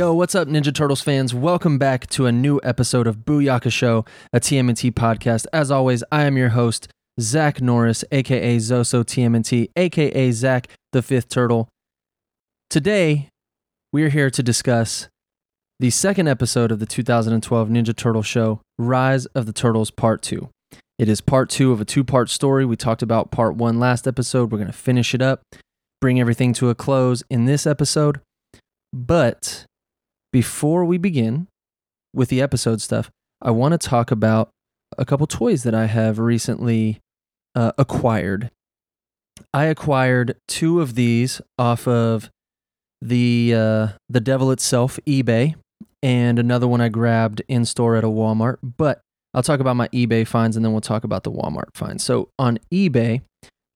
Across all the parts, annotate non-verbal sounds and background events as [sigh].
Yo, what's up, Ninja Turtles fans? Welcome back to a new episode of Booyaka Show, a TMNT podcast. As always, I am your host, Zach Norris, aka Zoso TMNT, aka Zach the Fifth Turtle. Today, we're here to discuss the second episode of the 2012 Ninja Turtle show, Rise of the Turtles Part 2. It is part two of a two part story. We talked about part one last episode. We're going to finish it up, bring everything to a close in this episode. But before we begin with the episode stuff, I want to talk about a couple toys that I have recently uh, acquired. I acquired two of these off of the uh, the Devil itself eBay, and another one I grabbed in store at a Walmart. But I'll talk about my eBay finds, and then we'll talk about the Walmart finds. So on eBay,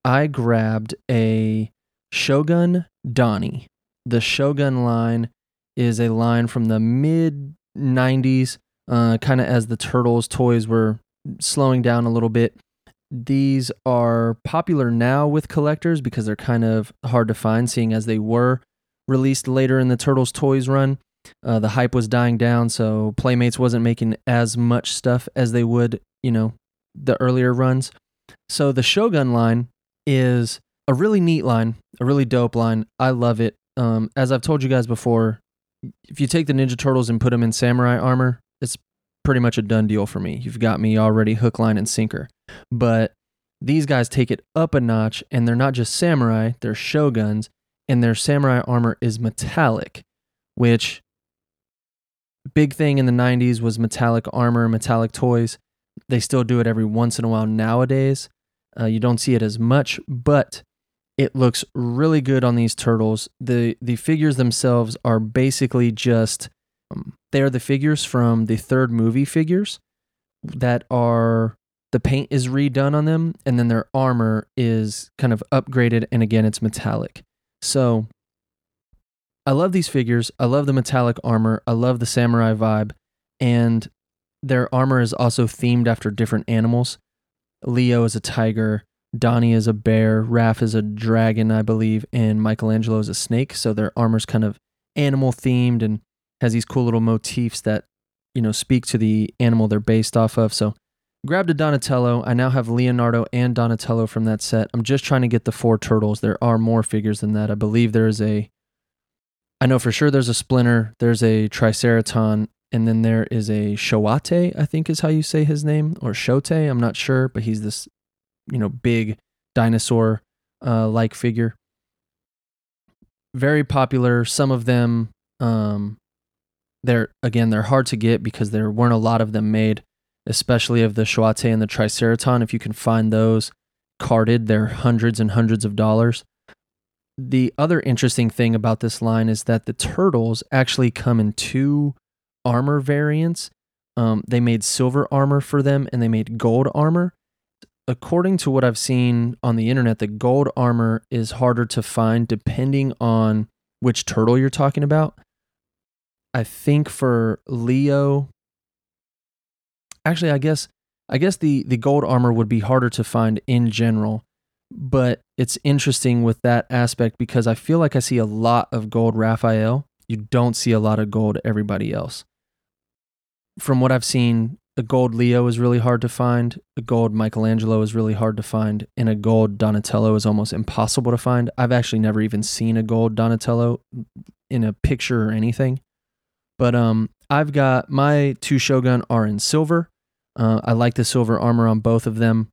I grabbed a Shogun Donnie. The Shogun line is a line from the mid 90s, uh, kind of as the Turtles toys were slowing down a little bit. These are popular now with collectors because they're kind of hard to find, seeing as they were released later in the Turtles toys run. Uh, the hype was dying down, so Playmates wasn't making as much stuff as they would, you know, the earlier runs. So the Shogun line is a really neat line, a really dope line. I love it. Um, as I've told you guys before, if you take the Ninja Turtles and put them in samurai armor, it's pretty much a done deal for me. You've got me already hook, line, and sinker. But these guys take it up a notch, and they're not just samurai, they're shoguns, and their samurai armor is metallic, which big thing in the 90s was metallic armor, metallic toys. They still do it every once in a while nowadays. Uh, you don't see it as much, but it looks really good on these turtles. the The figures themselves are basically just um, they are the figures from the third movie figures that are the paint is redone on them, and then their armor is kind of upgraded, and again, it's metallic. So I love these figures. I love the metallic armor. I love the samurai vibe, and their armor is also themed after different animals. Leo is a tiger. Donnie is a bear, Raph is a dragon, I believe, and Michelangelo is a snake. So their armor's kind of animal themed and has these cool little motifs that, you know, speak to the animal they're based off of. So grabbed a Donatello. I now have Leonardo and Donatello from that set. I'm just trying to get the four turtles. There are more figures than that. I believe there is a I know for sure there's a Splinter, there's a Triceraton, and then there is a Shoate, I think is how you say his name, or Shote. I'm not sure, but he's this you know, big dinosaur uh, like figure. Very popular. Some of them, um, they're again, they're hard to get because there weren't a lot of them made, especially of the Shoate and the Triceraton. If you can find those carded, they're hundreds and hundreds of dollars. The other interesting thing about this line is that the turtles actually come in two armor variants. Um, they made silver armor for them and they made gold armor according to what I've seen on the internet, the gold armor is harder to find depending on which turtle you're talking about. I think for Leo, actually, I guess I guess the the gold armor would be harder to find in general, but it's interesting with that aspect because I feel like I see a lot of gold Raphael. You don't see a lot of gold everybody else. From what I've seen, a gold Leo is really hard to find. A gold Michelangelo is really hard to find. And a gold Donatello is almost impossible to find. I've actually never even seen a gold Donatello in a picture or anything. But um, I've got my two Shogun are in silver. Uh, I like the silver armor on both of them.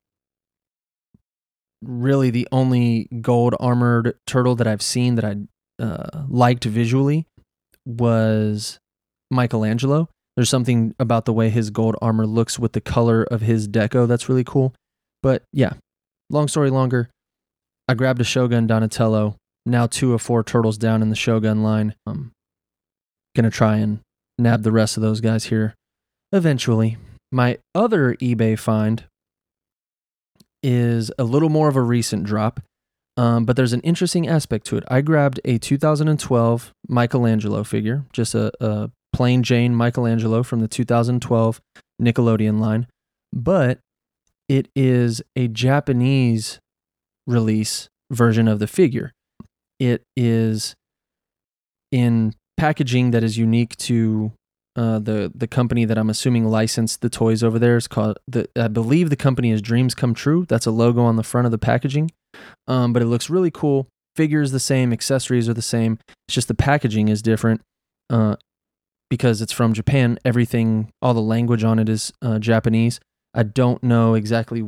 Really, the only gold armored turtle that I've seen that I uh, liked visually was Michelangelo there's something about the way his gold armor looks with the color of his deco that's really cool. But yeah, long story longer, I grabbed a Shogun Donatello. Now two of four turtles down in the Shogun line. I'm gonna try and nab the rest of those guys here eventually. My other eBay find is a little more of a recent drop, um, but there's an interesting aspect to it. I grabbed a 2012 Michelangelo figure, just a, a plain Jane Michelangelo from the 2012 Nickelodeon line, but it is a Japanese release version of the figure. It is in packaging that is unique to uh, the the company that I'm assuming licensed the toys over there is called the I believe the company is Dreams Come True. That's a logo on the front of the packaging, um, but it looks really cool. Figure is the same, accessories are the same. It's just the packaging is different uh, because it's from Japan. Everything, all the language on it is uh, Japanese. I don't know exactly.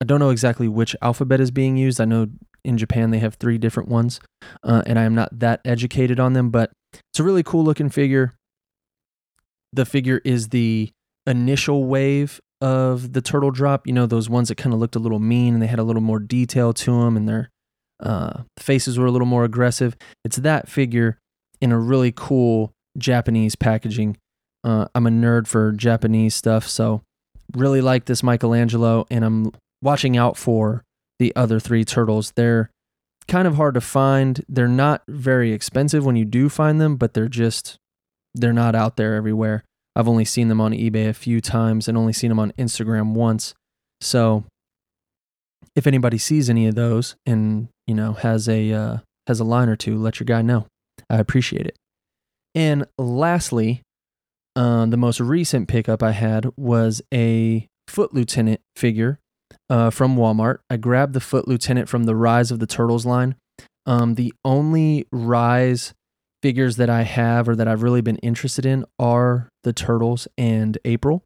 I don't know exactly which alphabet is being used. I know in Japan they have three different ones, uh, and I am not that educated on them. But it's a really cool looking figure. The figure is the initial wave of the turtle drop. You know those ones that kind of looked a little mean and they had a little more detail to them, and their uh, faces were a little more aggressive. It's that figure in a really cool Japanese packaging. Uh, I'm a nerd for Japanese stuff, so really like this Michelangelo, and I'm watching out for the other three turtles. They're kind of hard to find. They're not very expensive when you do find them, but they're just they're not out there everywhere. I've only seen them on eBay a few times and only seen them on Instagram once. So if anybody sees any of those and you know has a uh, has a line or two, let your guy know. I appreciate it. And lastly, uh, the most recent pickup I had was a Foot Lieutenant figure uh, from Walmart. I grabbed the Foot Lieutenant from the Rise of the Turtles line. Um, the only Rise figures that I have or that I've really been interested in are the Turtles and April.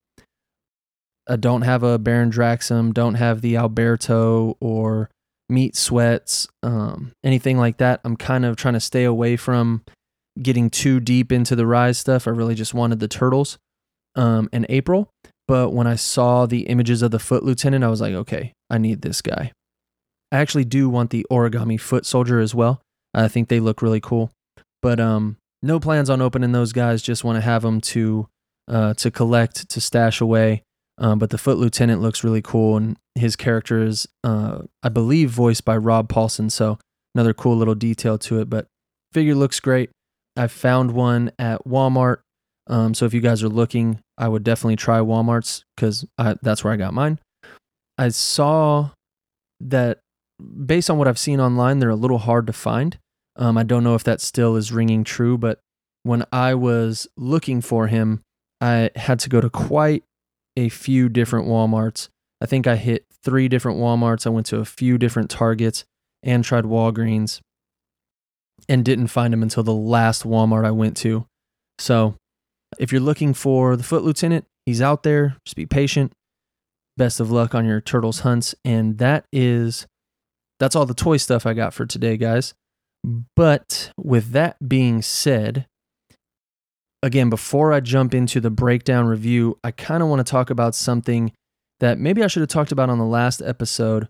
I don't have a Baron Draxum, don't have the Albearto or Meat Sweats, um, anything like that. I'm kind of trying to stay away from getting too deep into the Rise stuff. I really just wanted the Turtles um, and April. But when I saw the images of the Foot Lieutenant, I was like, okay, I need this guy. I actually do want the origami foot soldier as well. I think they look really cool. But um, no plans on opening those guys. Just want to have them to uh, to collect to stash away. Um, but the Foot Lieutenant looks really cool, and his character is, uh, I believe, voiced by Rob Paulsen. So another cool little detail to it. But figure looks great. I found one at Walmart. Um, so if you guys are looking, I would definitely try Walmart's because that's where I got mine. I saw that based on what I've seen online, they're a little hard to find. Um, I don't know if that still is ringing true, but when I was looking for him, I had to go to quite a few different Walmarts. I think I hit three different Walmarts. I went to a few different Targets and tried Walgreens and didn't find him until the last Walmart I went to. So if you're looking for the Foot Lieutenant, he's out there. Just be patient. Best of luck on your turtles hunts. And that is that's all the toy stuff I got for today, guys. But with that being said, again, before I jump into the breakdown review, I kind of want to talk about something that maybe I should have talked about on the last episode.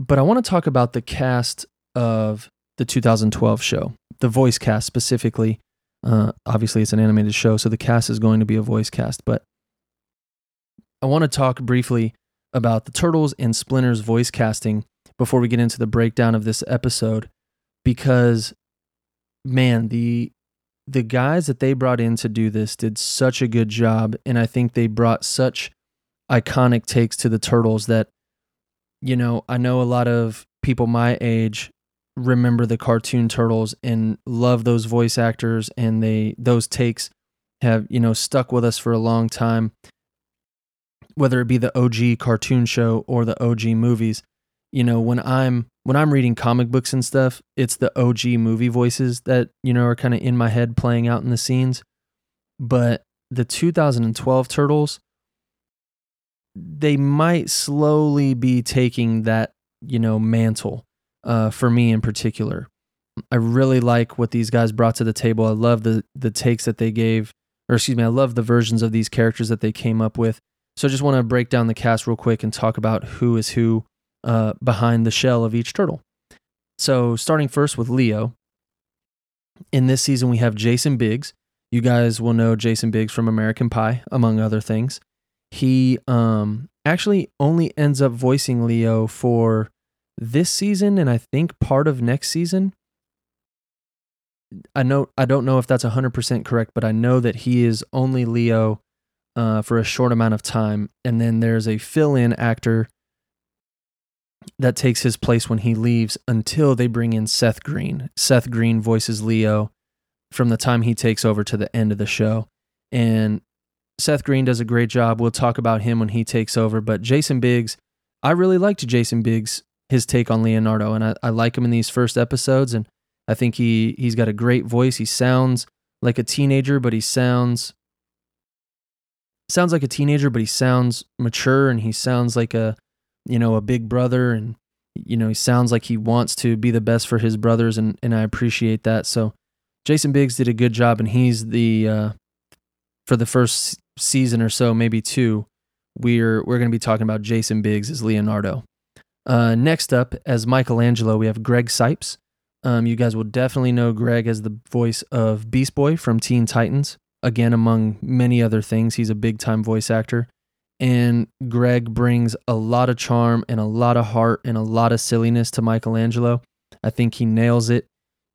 But I want to talk about the cast of the 2012 show, the voice cast specifically. Uh, obviously, it's an animated show, so the cast is going to be a voice cast. But I want to talk briefly about the Turtles and Splinter's voice casting before we get into the breakdown of this episode, because man, the the guys that they brought in to do this did such a good job, and I think they brought such iconic takes to the Turtles that you know I know a lot of people my age remember the cartoon turtles and love those voice actors and they those takes have you know stuck with us for a long time. Whether it be the OG cartoon show or the OG movies you know when I'm when I'm reading comic books and stuff it's the OG movie voices that you know are kind of in my head playing out in the scenes. But the 2012 turtles they might slowly be taking that you know mantle uh, for me in particular. I really like what these guys brought to the table. I love the the takes that they gave, or excuse me, I love the versions of these characters that they came up with. So I just want to break down the cast real quick and talk about who is who uh, behind the shell of each turtle. So starting first with Leo. In this season, we have Jason Biggs. You guys will know Jason Biggs from American Pie, among other things. He um, actually only ends up voicing Leo for this season and I think part of next season. I know I don't know if that's 100% correct, but I know that he is only Leo uh, for a short amount of time and then there's a fill-in actor that takes his place when he leaves until they bring in Seth Green. Seth Green voices Leo from the time he takes over to the end of the show. And Seth Green does a great job. We'll talk about him when he takes over. But Jason Biggs, I really liked Jason Biggs, his take on Leonardo, and I, I like him in these first episodes. And I think he he's got a great voice. He sounds like a teenager, but he sounds sounds like a teenager, but he sounds mature and he sounds like a you know a big brother and you know he sounds like he wants to be the best for his brothers and and I appreciate that. So Jason Biggs did a good job and he's the uh, for the first season or so, maybe two, we're we're going to be talking about Jason Biggs as Leonardo. Uh, next up, as Michelangelo, we have Greg Cipes. Um, you guys will definitely know Greg as the voice of Beast Boy from Teen Titans. Again, among many other things, he's a big time voice actor. And Greg brings a lot of charm and a lot of heart and a lot of silliness to Michelangelo. I think he nails it.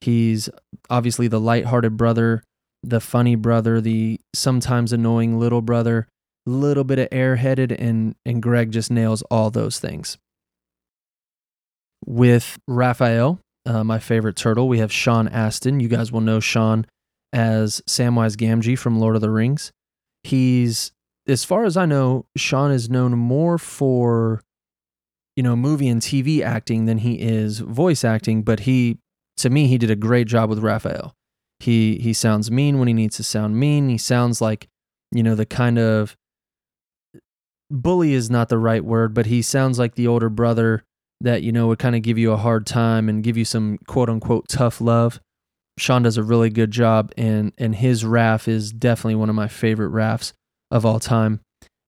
He's obviously the light-hearted brother, the funny brother, the sometimes annoying little brother, a little bit of airheaded, and and Greg just nails all those things. With Raphael, uh, my favorite turtle, we have Sean Astin. You guys will know Sean as Samwise Gamgee from Lord of the Rings. He's, as far as I know, Sean is known more for, you know, movie and TV acting than he is voice acting. But he, to me, he did a great job with Raphael. He he sounds mean when he needs to sound mean. He sounds like, you know, the kind of bully is not the right word, but he sounds like the older brother that you know would kind of give you a hard time and give you some quote unquote tough love. Sean does a really good job, and and his Raph is definitely one of my favorite Raphs of all time.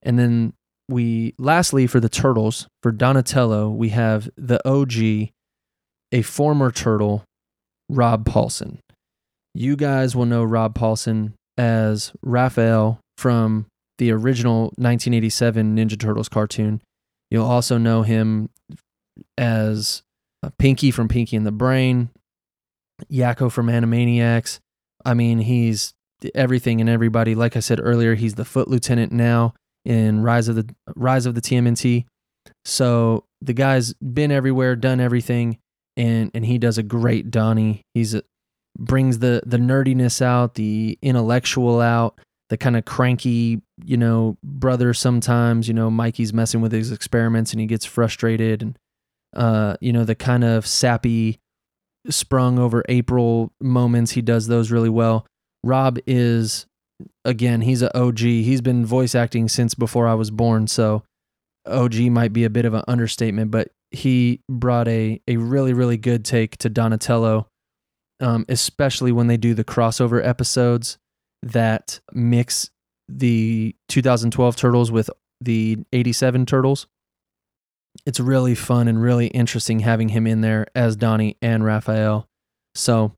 And then we lastly for the turtles for Donatello we have the OG, a former turtle, Rob Paulsen. You guys will know Rob Paulsen as Raphael from the original 1987 Ninja Turtles cartoon. You'll also know him as uh, Pinky from Pinky and the Brain, Yakko from Animaniacs. I mean, he's everything and everybody. Like I said earlier, he's the foot lieutenant now in Rise of the Rise of the TMNT. So the guy's been everywhere, done everything, and and he does a great Donnie. He's a, brings the the nerdiness out, the intellectual out, the kind of cranky, you know, brother. Sometimes you know Mikey's messing with his experiments and he gets frustrated, and uh, you know, the kind of sappy, sprung over April moments. He does those really well. Rob is, again, he's an OG. He's been voice acting since before I was born. So OG might be a bit of an understatement, but he brought a, a really, really good take to Donatello, um, especially when they do the crossover episodes that mix the 2012 Turtles with the 87 Turtles it's really fun and really interesting having him in there as Donnie and Raphael. So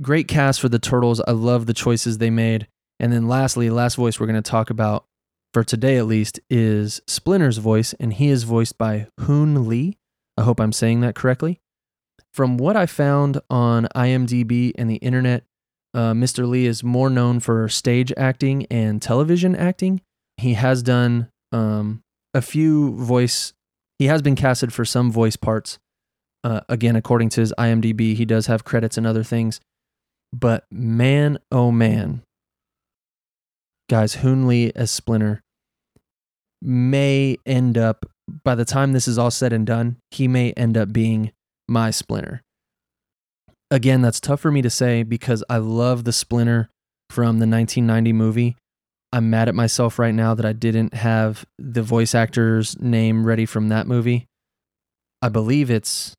great cast for the Turtles. I love the choices they made. And then lastly, last voice we're going to talk about for today at least is Splinter's voice, and he is voiced by Hoon Lee. I hope I'm saying that correctly. From what I found on IMDb and the internet, uh, Mr. Lee is more known for stage acting and television acting. He has done um, a few voice he has been casted for some voice parts. Uh, again, according to his IMDb, he does have credits and other things. But man, oh man, guys, Hoon Lee as Splinter may end up, by the time this is all said and done, he may end up being my Splinter. Again, that's tough for me to say because I love the Splinter from the 1990 movie. I'm mad at myself right now that I didn't have the voice actor's name ready from that movie. I believe it's.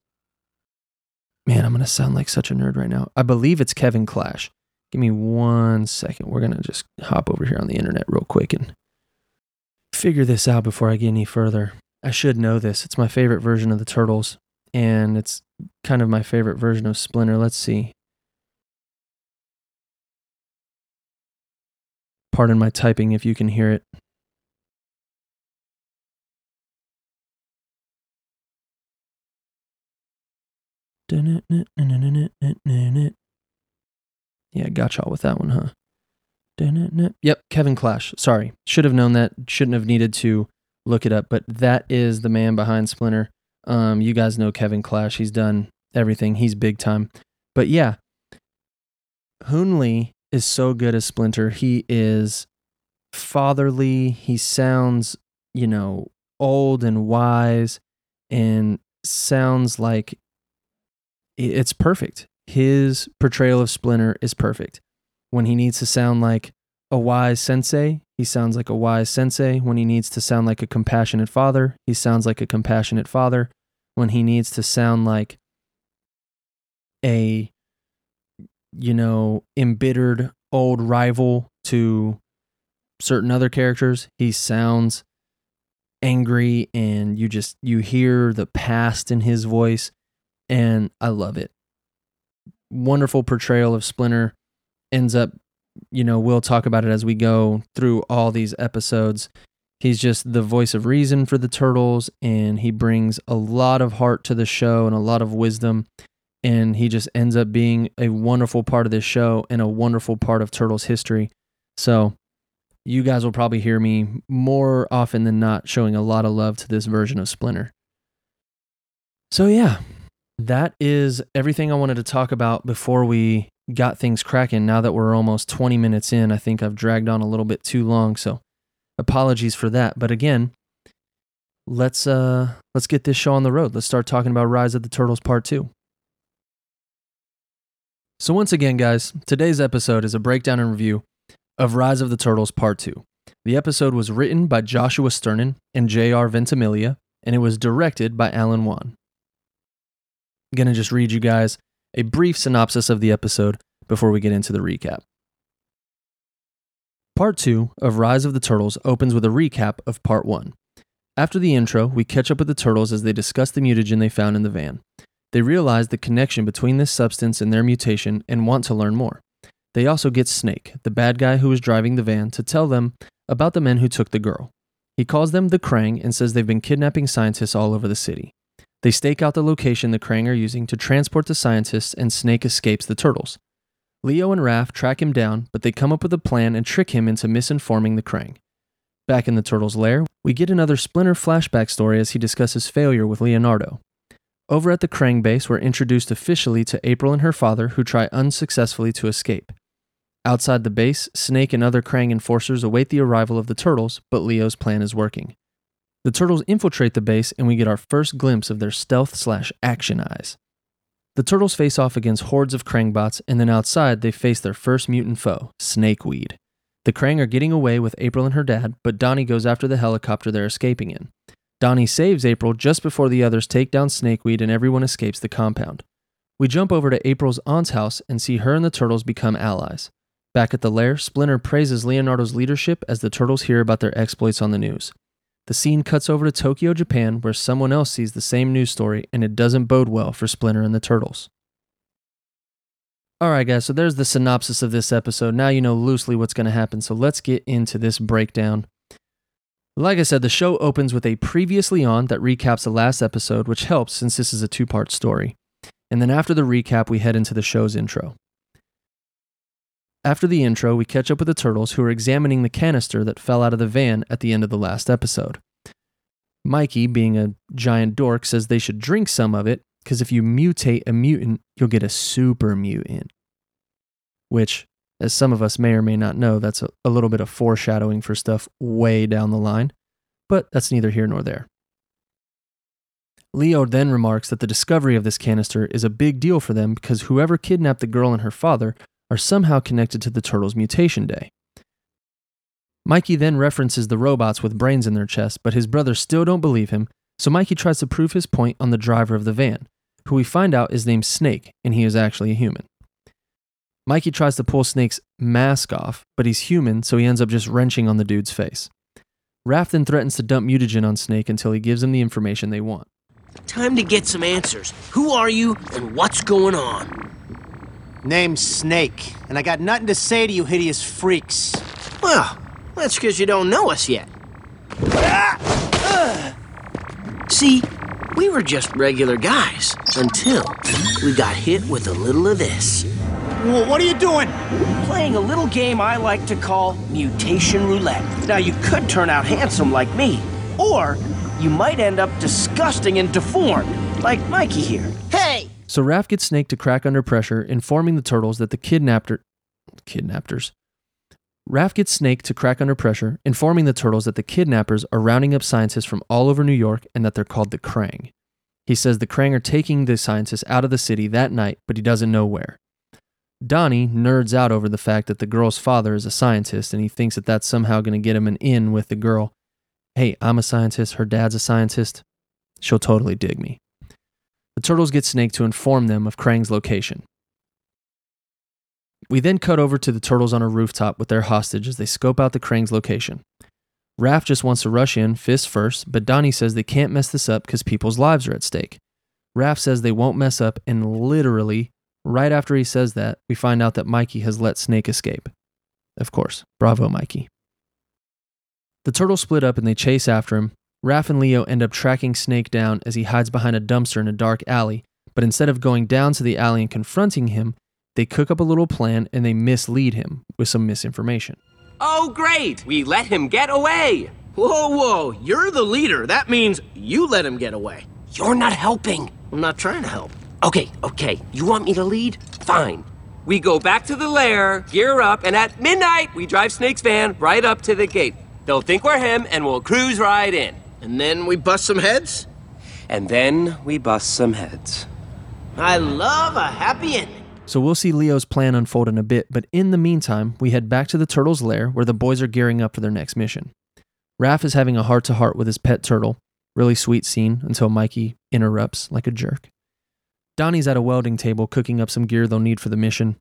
Man, I'm to sound like such a nerd right now. I believe it's Kevin Clash. Give me one second. We're to just hop over here on the internet real quick and figure this out before I get any further. I should know this. It's my favorite version of the Turtles, and it's kind of my favorite version of Splinter. Let's see. Pardon my typing if you can hear it. Yeah, got y'all with that one, huh? Yep, Kevin Clash. Sorry. Should have known that. Shouldn't have needed to look it up, but that is the man behind Splinter. Um, you guys know Kevin Clash. He's done everything. He's big time. But yeah, Hoon Lee is so good as Splinter. He is fatherly. He sounds, you know, old and wise and sounds like it's perfect. His portrayal of Splinter is perfect. When he needs to sound like a wise sensei, he sounds like a wise sensei. When he needs to sound like a compassionate father, he sounds like a compassionate father. When he needs to sound like a, you know, embittered old rival to certain other characters, he sounds angry and you just you hear the past in his voice and I love it. Wonderful portrayal of Splinter ends up, you know, we'll talk about it as we go through all these episodes. He's just the voice of reason for the turtles and he brings a lot of heart to the show and a lot of wisdom and he just ends up being a wonderful part of this show and a wonderful part of Turtles history. So, you guys will probably hear me more often than not showing a lot of love to this version of Splinter. So, yeah, that is everything I wanted to talk about before we got things cracking. Now that we're almost 20 minutes in, I think I've dragged on a little bit too long, so apologies for that. But again, let's uh let's get this show on the road. Let's start talking about Rise of the Turtles Part 2. So once again, guys, today's episode is a breakdown and review of Rise of the Turtles Part 2. The episode was written by Joshua Sternin and J.R. Ventimiglia, and it was directed by Alan Wan. I'm going to just read you guys a brief synopsis of the episode before we get into the recap. Part 2 of Rise of the Turtles opens with a recap of Part 1. After the intro, we catch up with the turtles as they discuss the mutagen they found in the van. They realize the connection between this substance and their mutation and want to learn more. They also get Snake, the bad guy who was driving the van, to tell them about the men who took the girl. He calls them the Krang and says they've been kidnapping scientists all over the city. They stake out the location the Krang are using to transport the scientists, and Snake escapes the turtles. Leo and Raph track him down, but they come up with a plan and trick him into misinforming the Krang. Back in the turtles' lair, we get another Splinter flashback story as he discusses failure with Leonardo. Over at the Krang base, we're introduced officially to April and her father, who try unsuccessfully to escape. Outside the base, Snake and other Krang enforcers await the arrival of the turtles, but Leo's plan is working. The turtles infiltrate the base, and we get our first glimpse of their stealth slash action eyes. The turtles face off against hordes of Krangbots, and then outside they face their first mutant foe, Snakeweed. The Krang are getting away with April and her dad, but Donnie goes after the helicopter they're escaping in. Donnie saves April just before the others take down Snakeweed and everyone escapes the compound. We jump over to April's aunt's house and see her and the turtles become allies. Back at the lair, Splinter praises Leonardo's leadership as the turtles hear about their exploits on the news. The scene cuts over to Tokyo, Japan, where someone else sees the same news story, and it doesn't bode well for Splinter and the turtles. Alright, guys, so there's the synopsis of this episode. Now you know loosely what's going to happen, so let's get into this breakdown. Like I said, the show opens with a previously on that recaps the last episode, which helps since this is a two part story. And then after the recap, we head into the show's intro. After the intro, we catch up with the turtles who are examining the canister that fell out of the van at the end of the last episode. Mikey, being a giant dork, says they should drink some of it because if you mutate a mutant, you'll get a super mutant. Which, as some of us may or may not know, that's a, a little bit of foreshadowing for stuff way down the line, but that's neither here nor there. Leo then remarks that the discovery of this canister is a big deal for them because whoever kidnapped the girl and her father are somehow connected to the turtles' mutation day. Mikey then references the robots with brains in their chest, but his brothers still don't believe him, so Mikey tries to prove his point on the driver of the van, who we find out is named Snake, and he is actually a human. Mikey tries to pull Snake's mask off, but he's human, so he ends up just wrenching on the dude's face. Raph then threatens to dump mutagen on Snake until he gives them the information they want. Time to get some answers. Who are you, and what's going on? Name's Snake, and I got nothing to say to you hideous freaks. Well, that's because you don't know us yet. See, we were just regular guys until we got hit with a little of this. Wh- What are you doing? Playing a little game I like to call mutation roulette. Now, you could turn out handsome like me, or you might end up disgusting and deformed, like Mikey here. Hey! So Raph gets Snake to crack under pressure, informing the turtles that the kidnapper kidnappers. Raph gets Snake to crack under pressure, informing the turtles that the kidnappers are rounding up scientists from all over New York and that they're called the Krang. He says the Krang are taking the scientists out of the city that night, but he doesn't know where. Donnie nerds out over the fact that the girl's father is a scientist and he thinks that that's somehow going to get him an in with the girl. Hey, I'm a scientist, her dad's a scientist. She'll totally dig me. The turtles get Snake to inform them of Krang's location. We then cut over to the turtles on a rooftop with their hostage as they scope out the Krang's location. Raph just wants to rush in, fist first, but Donnie says they can't mess this up because people's lives are at stake. Raph says they won't mess up, and literally, right after he says that, we find out that Mikey has let Snake escape. Of course, bravo, Mikey. The turtles split up and they chase after him. Raph and Leo end up tracking Snake down as he hides behind a dumpster in a dark alley, but instead of going down to the alley and confronting him, they cook up a little plan and they mislead him with some misinformation. Oh, great! We let him get away! Whoa, whoa, you're the leader. That means you let him get away. You're not helping. I'm not trying to help. Okay, okay. You want me to lead? Fine. We go back to the lair, gear up, and at midnight, we drive Snake's van right up to the gate. They'll think we're him, and we'll cruise right in. And then we bust some heads? And then we bust some heads. I love a happy ending. So we'll see Leo's plan unfold in a bit, but in the meantime, we head back to the turtle's lair where the boys are gearing up for their next mission. Raph is having a heart to heart with his pet turtle. Really sweet scene until Mikey interrupts like a jerk. Donnie's at a welding table cooking up some gear they'll need for the mission.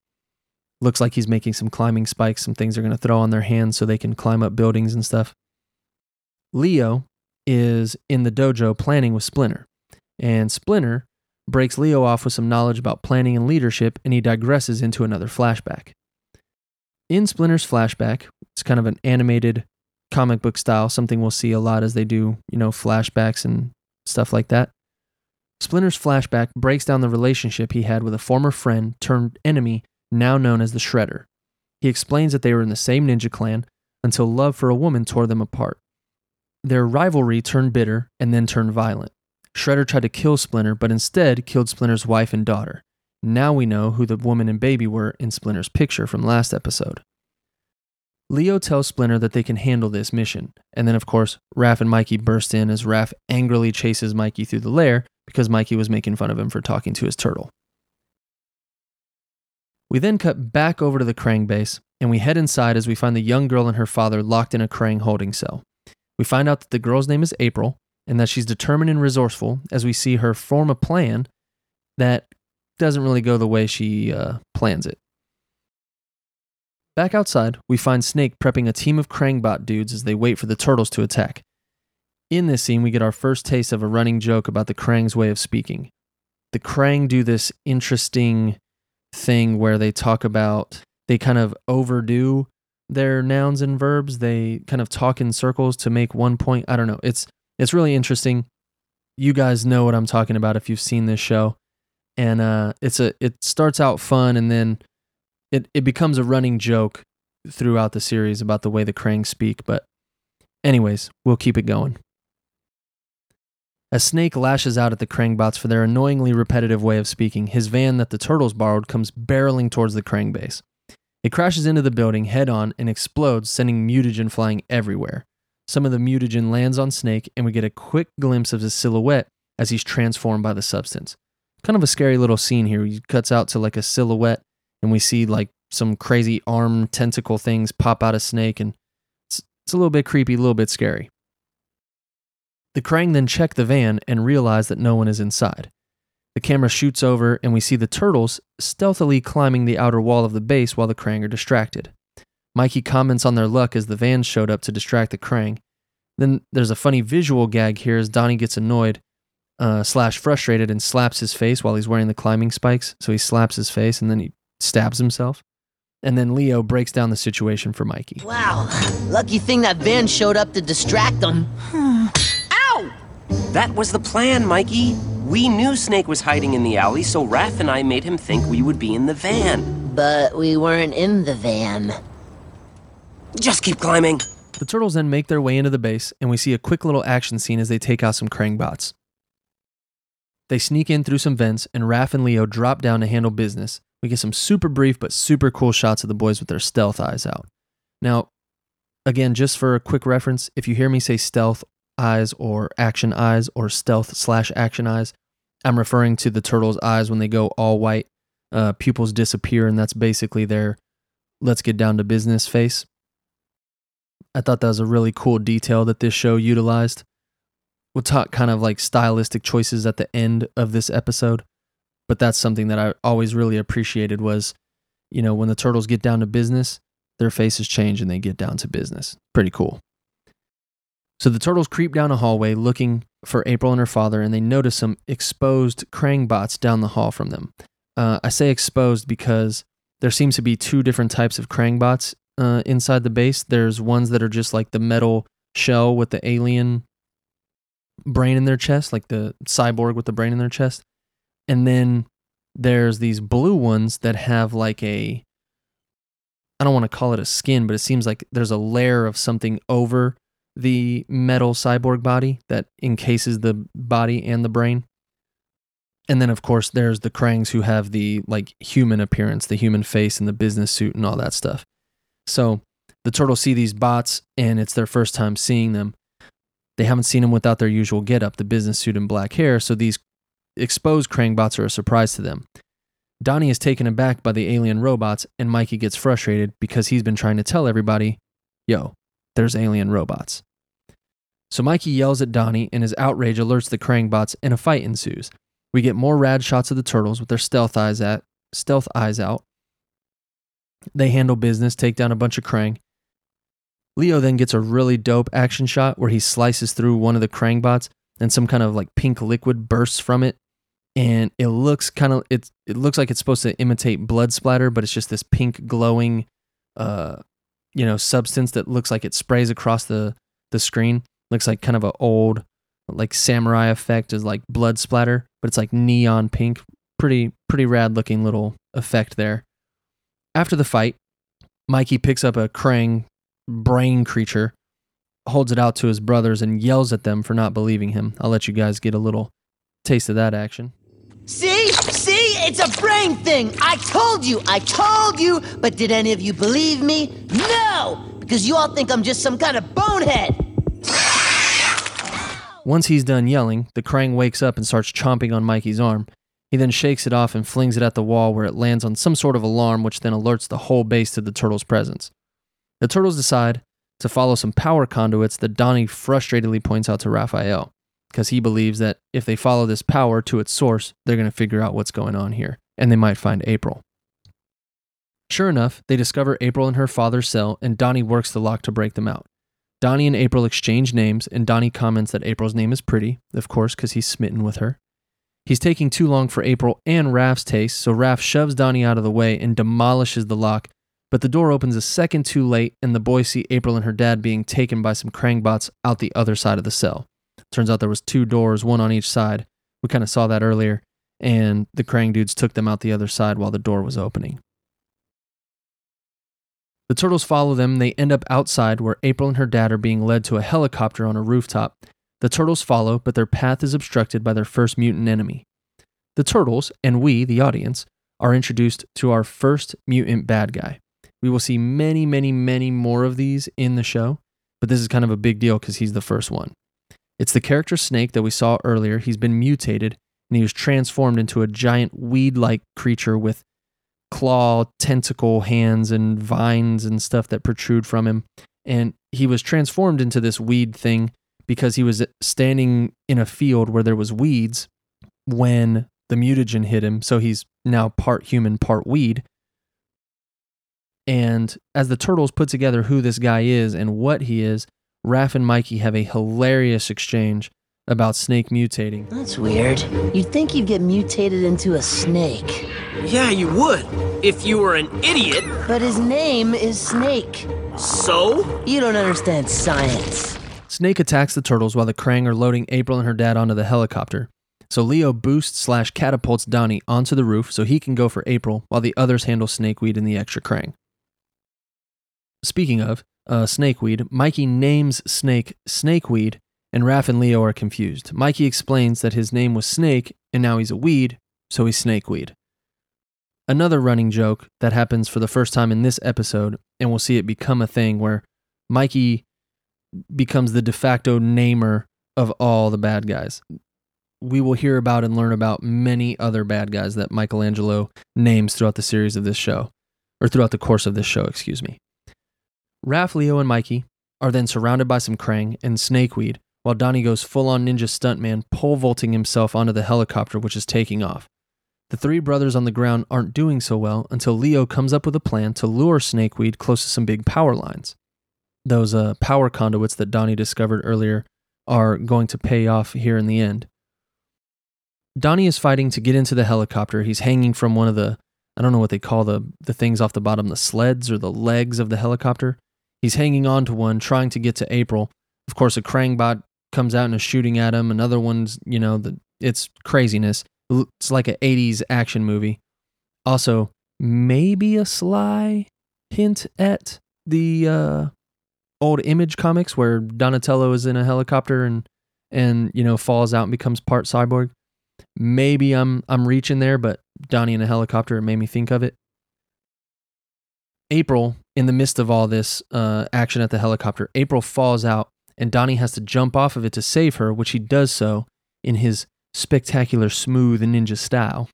Looks like he's making some climbing spikes, some things they're going to throw on their hands so they can climb up buildings and stuff. Leo is in the dojo planning with Splinter, and Splinter breaks Leo off with some knowledge about planning and leadership, and he digresses into another flashback. In Splinter's flashback, it's kind of an animated comic book style, something we'll see a lot as they do, you know, flashbacks and stuff like that. Splinter's flashback breaks down the relationship he had with a former friend turned enemy now known as the Shredder. He explains that they were in the same ninja clan until love for a woman tore them apart. Their rivalry turned bitter and then turned violent. Shredder tried to kill Splinter, but instead killed Splinter's wife and daughter. Now we know who the woman and baby were in Splinter's picture from last episode. Leo tells Splinter that they can handle this mission, and then, of course, Raph and Mikey burst in as Raph angrily chases Mikey through the lair because Mikey was making fun of him for talking to his turtle. We then cut back over to the Krang base, and we head inside as we find the young girl and her father locked in a Krang holding cell. We find out that the girl's name is April, and that she's determined and resourceful as we see her form a plan that doesn't really go the way she uh, plans it. Back outside, we find Snake prepping a team of Krangbot dudes as they wait for the turtles to attack. In this scene, we get our first taste of a running joke about the Krang's way of speaking. The Krang do this interesting thing where they talk about, they kind of overdo their nouns and verbs. They kind of talk in circles to make one point. I don't know. It's it's really interesting. You guys know what I'm talking about if you've seen this show. And uh, it's a it starts out fun and then it, it becomes a running joke throughout the series about the way the Krang speak. But anyways, we'll keep it going. As Snake lashes out at the Krangbots for their annoyingly repetitive way of speaking, his van that the turtles borrowed comes barreling towards the Krang base. It crashes into the building head on and explodes, sending mutagen flying everywhere. Some of the mutagen lands on Snake, and we get a quick glimpse of his silhouette as he's transformed by the substance. Kind of a scary little scene here. He cuts out to like a silhouette, and we see like some crazy arm tentacle things pop out of Snake, and it's, it's a little bit creepy, a little bit scary. The Krang then check the van and realize that no one is inside. The camera shoots over, and we see the turtles stealthily climbing the outer wall of the base while the Krang are distracted. Mikey comments on their luck as the van showed up to distract the Krang. Then there's a funny visual gag here as Donnie gets annoyed, uh, slash frustrated, and slaps his face while he's wearing the climbing spikes. So he slaps his face and then he stabs himself. And then Leo breaks down the situation for Mikey. Wow, lucky thing that van showed up to distract them. Ow! That was the plan, Mikey. We knew Snake was hiding in the alley, so Raph and I made him think we would be in the van. But we weren't in the van. Just keep climbing. The turtles then make their way into the base, and we see a quick little action scene as they take out some Krangbots. They sneak in through some vents, and Raph and Leo drop down to handle business, we get some super brief but super cool shots of the boys with their stealth eyes out. Now, again, just for a quick reference, if you hear me say stealth eyes or action eyes or stealth slash action eyes, I'm referring to the turtles' eyes when they go all white, uh, pupils disappear, and that's basically their let's get down to business face. I thought that was a really cool detail that this show utilized. We'll talk kind of like stylistic choices at the end of this episode, but that's something that I always really appreciated was, you know, when the turtles get down to business, their faces change and they get down to business. Pretty cool. So the turtles creep down a hallway looking for April and her father, and they notice some exposed Krang bots down the hall from them. Uh, I say exposed because there seems to be two different types of Krang bots uh, inside the base. There's ones that are just like the metal shell with the alien brain in their chest, like the cyborg with the brain in their chest. And then there's these blue ones that have like a I don't want to call it a skin, but it seems like there's a layer of something over the metal cyborg body that encases the body and the brain. And then of course there's the Krangs who have the like human appearance, the human face and the business suit and all that stuff. So the turtles see these bots and it's their first time seeing them. They haven't seen them without their usual getup, the business suit and black hair, so these exposed Krang bots are a surprise to them. Donnie is taken aback by the alien robots, and Mikey gets frustrated because he's been trying to tell everybody, yo, there's alien robots. So Mikey yells at Donnie, and his outrage alerts the Krang bots, and a fight ensues. We get more rad shots of the turtles with their stealth eyes at stealth eyes out. They handle business, take down a bunch of Krang. Leo then gets a really dope action shot where he slices through one of the Krang bots and some kind of like pink liquid bursts from it. And it looks kind of it it looks like it's supposed to imitate blood splatter, but it's just this pink glowing uh you know substance that looks like it sprays across the the screen. Looks like kind of an old like samurai effect is like blood splatter, but it's like neon pink. Pretty pretty rad looking little effect there. After the fight, Mikey picks up a Krang brain creature, holds it out to his brothers, and yells at them for not believing him. I'll let you guys get a little taste of that action. See? It's a brain thing! I told you! I told you! But did any of you believe me? No! Because you all think I'm just some kind of bonehead! Once he's done yelling, the Krang wakes up and starts chomping on Mikey's arm. He then shakes it off and flings it at the wall where it lands on some sort of alarm, which then alerts the whole base to the turtle's presence. The turtles decide to follow some power conduits that Donnie frustratedly points out to Raphael, because he believes that if they follow this power to its source, they're going to figure out what's going on here, and they might find April. Sure enough, they discover April in her father's cell, and Donnie works the lock to break them out. Donnie and April exchange names, and Donnie comments that April's name is pretty, of course, because he's smitten with her. He's taking too long for April and Raph's taste, so Raph shoves Donnie out of the way and demolishes the lock. But the door opens a second too late, and the boys see April and her dad being taken by some Krangbots out the other side of the cell. Turns out there was two doors, one on each side. We kind of saw that earlier, and the Krang dudes took them out the other side while the door was opening. The turtles follow them. They end up outside where April and her dad are being led to a helicopter on a rooftop. The turtles follow, but their path is obstructed by their first mutant enemy. The turtles, and we, the audience, are introduced to our first mutant bad guy. We will see many, many, many more of these in the show, but this is kind of a big deal because he's the first one. It's the character Snake that we saw earlier. He's been mutated and he was transformed into a giant weed like creature with claw, tentacle hands, and vines and stuff that protrude from him. And he was transformed into this weed thing because he was standing in a field where there was weeds when the mutagen hit him. So he's now part human, part weed. And as the turtles put together who this guy is and what he is, Raph and Mikey have a hilarious exchange about Snake mutating. That's weird. You'd think you'd get mutated into a snake. Yeah, you would. If you were an idiot. But his name is Snake. So? You don't understand science. Snake attacks the turtles while the Krang are loading April and her dad onto the helicopter. So Leo boosts slash catapults Donnie onto the roof so he can go for April while the others handle Snakeweed and the extra Krang. Speaking of uh, Snakeweed, Mikey names Snake Snakeweed, and Raph and Leo are confused. Mikey explains that his name was Snake and now he's a weed, so he's Snakeweed. Another running joke that happens for the first time in this episode, and we'll see it become a thing where Mikey becomes the de facto namer of all the bad guys. We will hear about and learn about many other bad guys that Michelangelo names throughout the series of this show, or throughout the course of this show, excuse me. Raph, Leo, and Mikey are then surrounded by some Krang and Snakeweed, while Donnie goes full on ninja stuntman, pole vaulting himself onto the helicopter which is taking off. The three brothers on the ground aren't doing so well until Leo comes up with a plan to lure Snakeweed close to some big power lines. Those uh, power conduits that Donnie discovered earlier are going to pay off here in the end. Donnie is fighting to get into the helicopter. He's hanging from one of the, I don't know what they call the, the things off the bottom, the sleds or the legs of the helicopter. He's hanging on to one, trying to get to April. Of course, a Krangbot comes out and is shooting at him. Another one's, you know, the, it's craziness. It's like an 80s action movie. Also, maybe a sly hint at the uh, old image comics where Donatello is in a helicopter and and you know falls out and becomes part cyborg. Maybe I'm I'm reaching there, but Donnie in a helicopter made me think of it. April, in the midst of all this uh, action at the helicopter, April falls out and Donnie has to jump off of it to save her, which he does so in his spectacular smooth ninja style.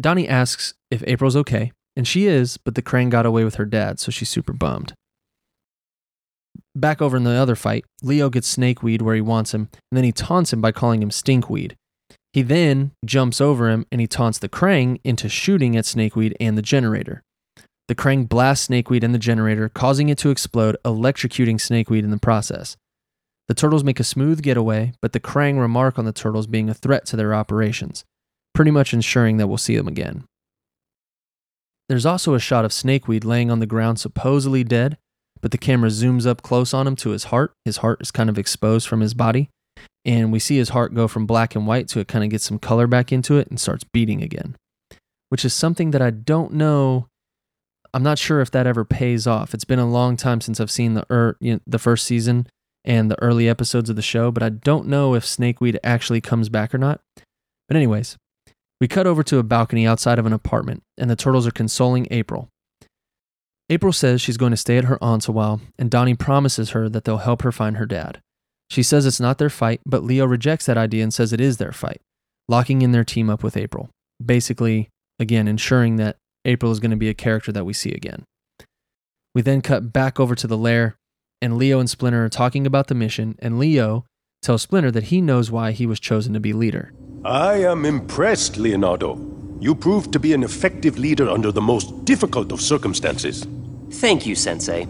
Donnie asks if April's okay, and she is, but the Krang got away with her dad, so she's super bummed. Back over in the other fight, Leo gets Snakeweed where he wants him, and then he taunts him by calling him Stinkweed. He then jumps over him and he taunts the Krang into shooting at Snakeweed and the generator. The Krang blasts Snakeweed and the generator, causing it to explode, electrocuting Snakeweed in the process. The turtles make a smooth getaway, but the Krang remark on the turtles being a threat to their operations, pretty much ensuring that we'll see them again. There's also a shot of Snakeweed laying on the ground, supposedly dead, but the camera zooms up close on him to his heart. His heart is kind of exposed from his body, and we see his heart go from black and white to it kind of gets some color back into it and starts beating again, which is something that I don't know. I'm not sure if that ever pays off. It's been a long time since I've seen the er, you know, the first season and the early episodes of the show, but I don't know if Snakeweed actually comes back or not. But, anyways, we cut over to a balcony outside of an apartment, and the turtles are consoling April. April says she's going to stay at her aunt's a while, and Donnie promises her that they'll help her find her dad. She says it's not their fight, but Leo rejects that idea and says it is their fight, locking in their team up with April. Basically, again, ensuring that April is going to be a character that we see again. We then cut back over to the lair, and Leo and Splinter are talking about the mission, and Leo tells Splinter that he knows why he was chosen to be leader. I am impressed, Leonardo. You proved to be an effective leader under the most difficult of circumstances. Thank you, Sensei.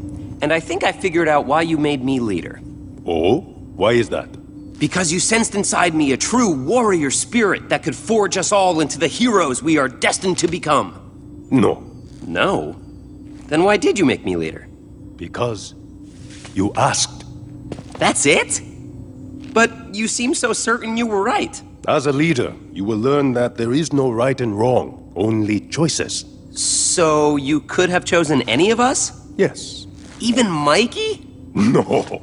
And I think I figured out why you made me leader. Oh? Why is that? Because you sensed inside me a true warrior spirit that could forge us all into the heroes we are destined to become. No. No? Then why did you make me leader? Because you asked. That's it? But you seem so certain you were right. As a leader, you will learn that there is no right and wrong, only choices. So you could have chosen any of us? Yes. Even Mikey? [laughs] No.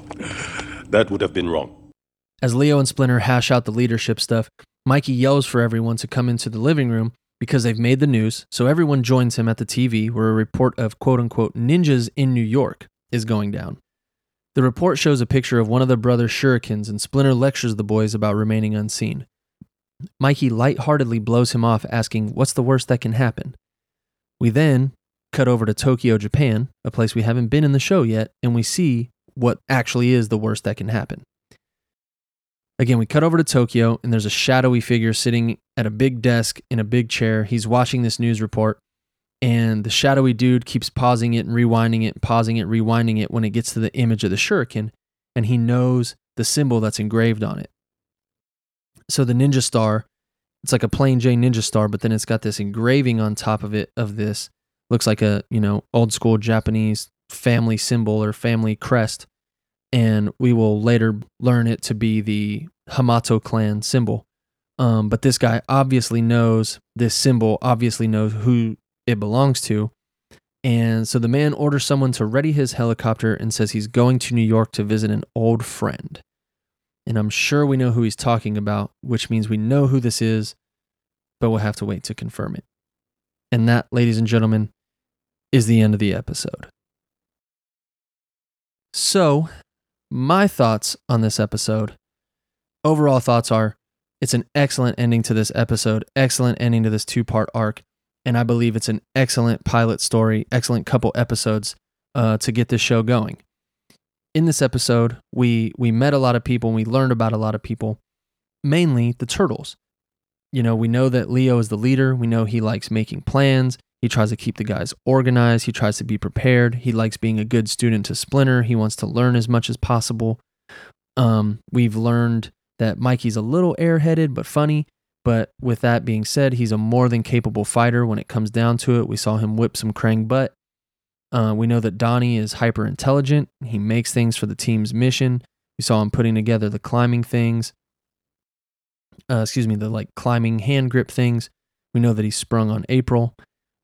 That would have been wrong. As Leo and Splinter hash out the leadership stuff, Mikey yells for everyone to come into the living room because they've made the news, so everyone joins him at the TV where a report of quote unquote ninjas in New York is going down. The report shows a picture of one of the brothers' shurikens, and Splinter lectures the boys about remaining unseen. Mikey lightheartedly blows him off, asking, What's the worst that can happen? We then cut over to Tokyo, Japan, a place we haven't been in the show yet, and we see what actually is the worst that can happen. Again, we cut over to Tokyo, and there's a shadowy figure sitting at a big desk in a big chair. He's watching this news report, and the shadowy dude keeps pausing it and rewinding it, pausing it, rewinding it when it gets to the image of the shuriken, and he knows the symbol that's engraved on it. So the ninja star, it's like a plain Jane ninja star, but then it's got this engraving on top of it of this looks like a you know old school Japanese family symbol or family crest, and we will later learn it to be the Hamato clan symbol. Um, but this guy obviously knows this symbol, obviously knows who it belongs to. And so the man orders someone to ready his helicopter and says he's going to New York to visit an old friend. And I'm sure we know who he's talking about, which means we know who this is, but we'll have to wait to confirm it. And that, ladies and gentlemen, is the end of the episode. So, my thoughts on this episode overall thoughts are it's an excellent ending to this episode, excellent ending to this two part arc. And I believe it's an excellent pilot story, excellent couple episodes uh, to get this show going. In this episode, we we met a lot of people and we learned about a lot of people, mainly the turtles. You know, we know that Leo is the leader. We know he likes making plans. He tries to keep the guys organized. He tries to be prepared. He likes being a good student to Splinter. He wants to learn as much as possible. Um, we've learned that Mikey's a little airheaded but funny. But with that being said, he's a more than capable fighter when it comes down to it. We saw him whip some Krang butt. Uh, we know that Donnie is hyper intelligent. He makes things for the team's mission. We saw him putting together the climbing things. Uh, excuse me, the like climbing hand grip things. We know that he sprung on April.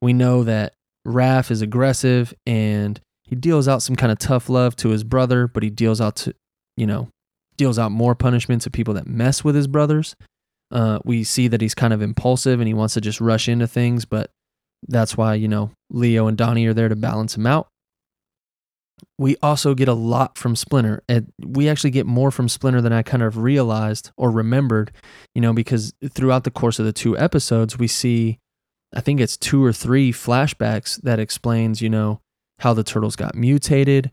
We know that Raph is aggressive and he deals out some kind of tough love to his brother, but he deals out to, you know, deals out more punishment to people that mess with his brothers. Uh, we see that he's kind of impulsive and he wants to just rush into things, but that's why, you know, Leo and Donnie are there to balance him out. We also get a lot from Splinter. And we actually get more from Splinter than I kind of realized or remembered, you know, because throughout the course of the two episodes, we see, I think it's two or three flashbacks that explains, you know, how the turtles got mutated,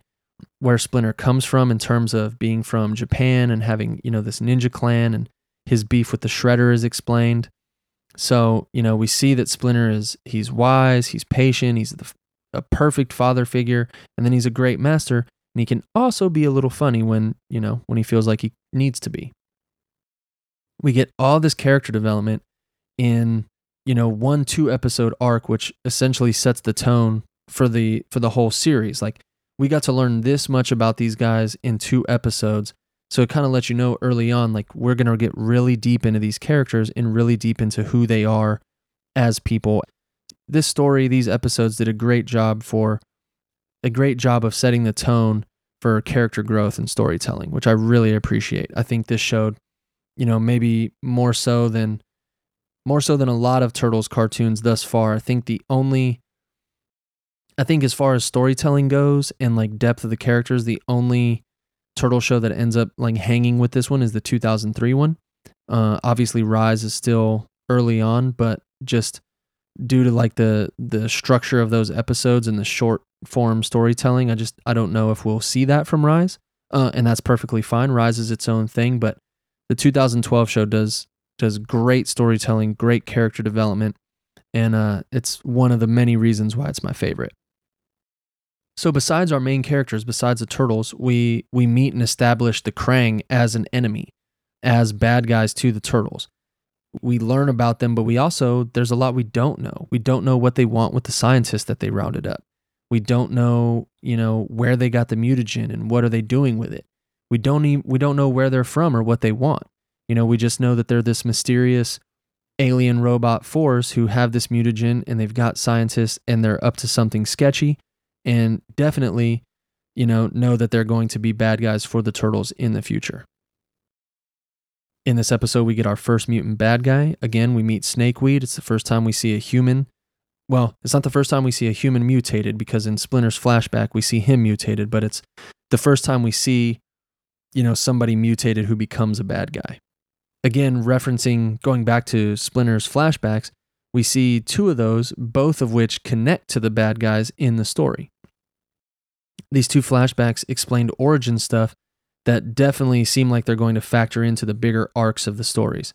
where Splinter comes from in terms of being from Japan and having, you know, this ninja clan and his beef with the Shredder is explained. So, you know, we see that Splinter is he's wise, he's patient, he's the, a perfect father figure, and then he's a great master, and he can also be a little funny when, you know, when he feels like he needs to be. We get all this character development in, you know, one two episode arc which essentially sets the tone for the for the whole series. Like we got to learn this much about these guys in two episodes. So it kind of lets you know early on, like, we're going to get really deep into these characters and really deep into who they are as people. This story, these episodes did a great job for a great job of setting the tone for character growth and storytelling, which I really appreciate. I think this showed, you know, maybe more so than more so than a lot of Turtles cartoons thus far. I think the only I think as far as storytelling goes and like depth of the characters, the only turtle show that ends up like hanging with this one is the 2003 one. Uh, obviously, Rise is still early on, but just due to like the the structure of those episodes and the short form storytelling, I just I don't know if we'll see that from Rise, uh, and that's perfectly fine. Rise is its own thing, but the 2012 show does does great storytelling, great character development, and uh, it's one of the many reasons why it's my favorite. So besides our main characters, besides the turtles, we we meet and establish the Krang as an enemy, as bad guys to the turtles. We learn about them, but we also there's a lot we don't know. We don't know what they want with the scientists that they rounded up. We don't know, you know, where they got the mutagen and what are they doing with it. We don't even, we don't know where they're from or what they want. You know, we just know that they're this mysterious alien robot force who have this mutagen and they've got scientists and they're up to something sketchy and definitely, you know, know that they're going to be bad guys for the turtles in the future. In this episode, we get our first mutant bad guy. Again, we meet Snakeweed. It's the first time we see a human. Well, it's not the first time we see a human mutated because in Splinter's flashback, we see him mutated, but it's the first time we see, you know, somebody mutated who becomes a bad guy. Again, referencing going back to Splinter's flashbacks, we see two of those, both of which connect to the bad guys in the story. These two flashbacks explained origin stuff that definitely seem like they're going to factor into the bigger arcs of the stories.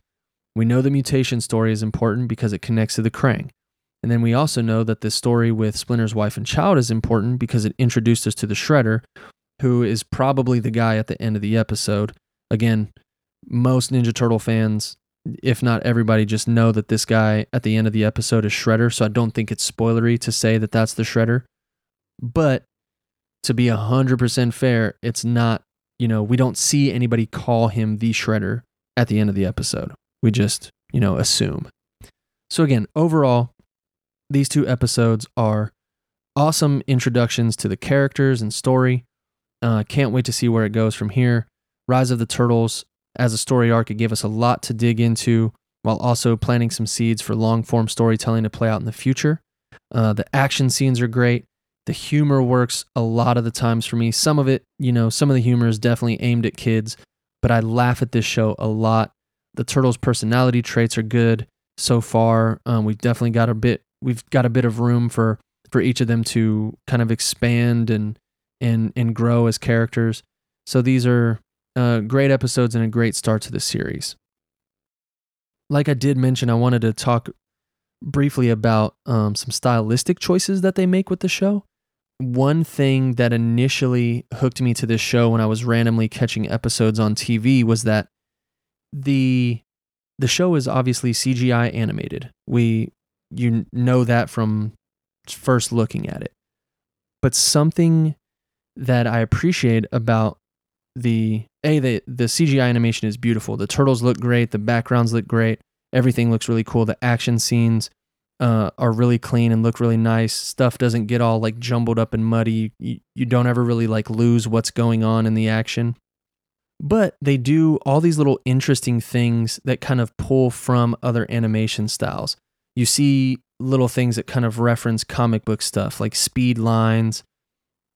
We know the mutation story is important because it connects to the Krang. And then we also know that the story with Splinter's wife and child is important because it introduced us to the Shredder, who is probably the guy at the end of the episode. Again, most Ninja Turtle fans if not everybody, just know that this guy at the end of the episode is Shredder. So I don't think it's spoilery to say that that's the Shredder. But to be 100% fair, it's not, you know, we don't see anybody call him the Shredder at the end of the episode. We just, you know, assume. So again, overall, these two episodes are awesome introductions to the characters and story. Uh, can't wait to see where it goes from here. Rise of the Turtles as a story arc, it gave us a lot to dig into while also planting some seeds for long form storytelling to play out in the future. Uh, the action scenes are great. The humor works a lot of the times for me. Some of it, you know, some of the humor is definitely aimed at kids, but I laugh at this show a lot. The turtles' personality traits are good so far. Um, we've definitely got a bit. We've got a bit of room for for each of them to kind of expand and and and grow as characters. So these are uh, great episodes and a great start to the series. Like I did mention, I wanted to talk briefly about um, some stylistic choices that they make with the show. One thing that initially hooked me to this show when I was randomly catching episodes on TV was that the the show is obviously CGI animated. We you know that from first looking at it. But something that I appreciate about the a the the CGI animation is beautiful. The turtles look great. The backgrounds look great. Everything looks really cool. The action scenes uh, are really clean and look really nice. Stuff doesn't get all like jumbled up and muddy. You, you don't ever really like lose what's going on in the action. But they do all these little interesting things that kind of pull from other animation styles. You see little things that kind of reference comic book stuff, like speed lines.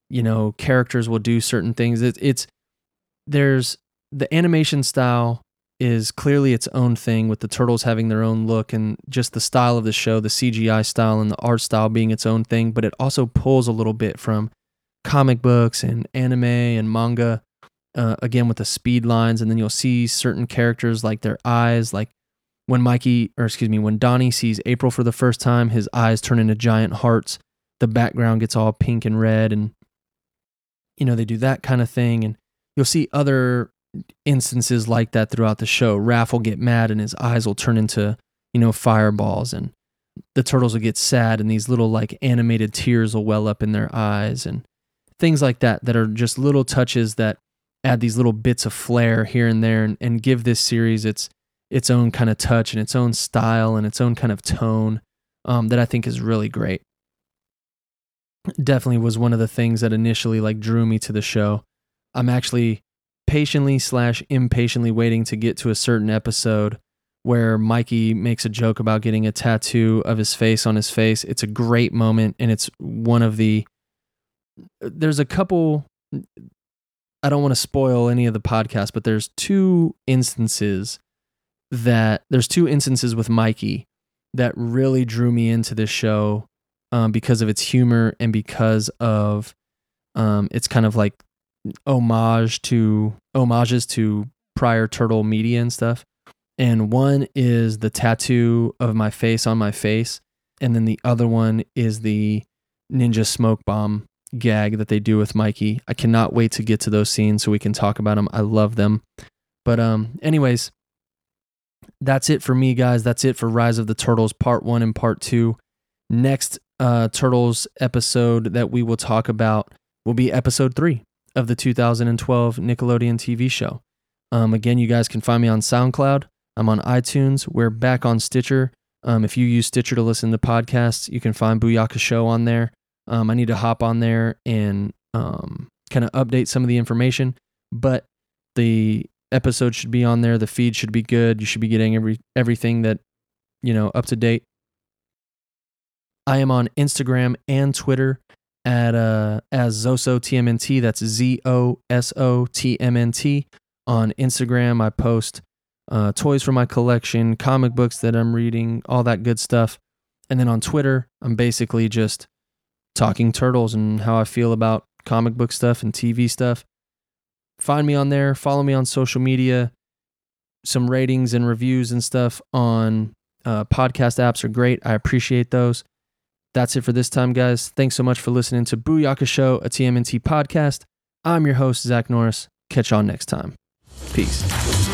You know, characters will do certain things. It, it's there's the animation style is clearly its own thing with the turtles having their own look and just the style of the show, the CGI style and the art style being its own thing, but it also pulls a little bit from comic books and anime and manga. Uh, again with the speed lines, and then you'll see certain characters like their eyes, like when Mikey, or excuse me, when Donnie sees April for the first time, his eyes turn into giant hearts. The background gets all pink and red, and you know they do that kind of thing. And you'll see other instances like that throughout the show. Raph will get mad, and his eyes will turn into you know fireballs, and the turtles will get sad, and these little like animated tears will well up in their eyes, and things like that. That are just little touches that add these little bits of flair here and there, and, and give this series its its own kind of touch and its own style and its own kind of tone um, that I think is really great. Definitely was one of the things that initially like drew me to the show. I'm actually patiently slash impatiently waiting to get to a certain episode where Mikey makes a joke about getting a tattoo of his face on his face. It's a great moment and it's one of the there's a couple I don't want to spoil any of the podcast, but there's two instances that there's two instances with Mikey that really drew me into this show um, because of its humor and because of um, it's kind of like homage to homages to prior turtle media and stuff. And one is the tattoo of my face on my face, and then the other one is the ninja smoke bomb gag that they do with Mikey. I cannot wait to get to those scenes so we can talk about them. I love them. But um anyways, that's it for me, guys. That's it for Rise of the Turtles Part 1 and Part 2. Next uh, Turtles episode that we will talk about will be episode 3 of the 2012 Nickelodeon TV show. Um, again, you guys can find me on SoundCloud. I'm on iTunes. We're back on Stitcher. Um, if you use Stitcher to listen to podcasts, you can find Booyaka Show on there. Um, I need to hop on there and um, kind of update some of the information, but the episode should be on there. The feed should be good. You should be getting every everything that you know up to date. I am on Instagram and Twitter at uh as Zoso TMNT. That's Z O S O T M N T. On Instagram, I post uh, toys from my collection, comic books that I'm reading, all that good stuff. And then on Twitter, I'm basically just talking turtles and how I feel about comic book stuff and TV stuff find me on there, follow me on social media. Some ratings and reviews and stuff on uh, podcast apps are great. I appreciate those. That's it for this time, guys. Thanks so much for listening to Booyaka Show, a TMNT podcast. I'm your host, Zach Norris. Catch y'all next time. Peace.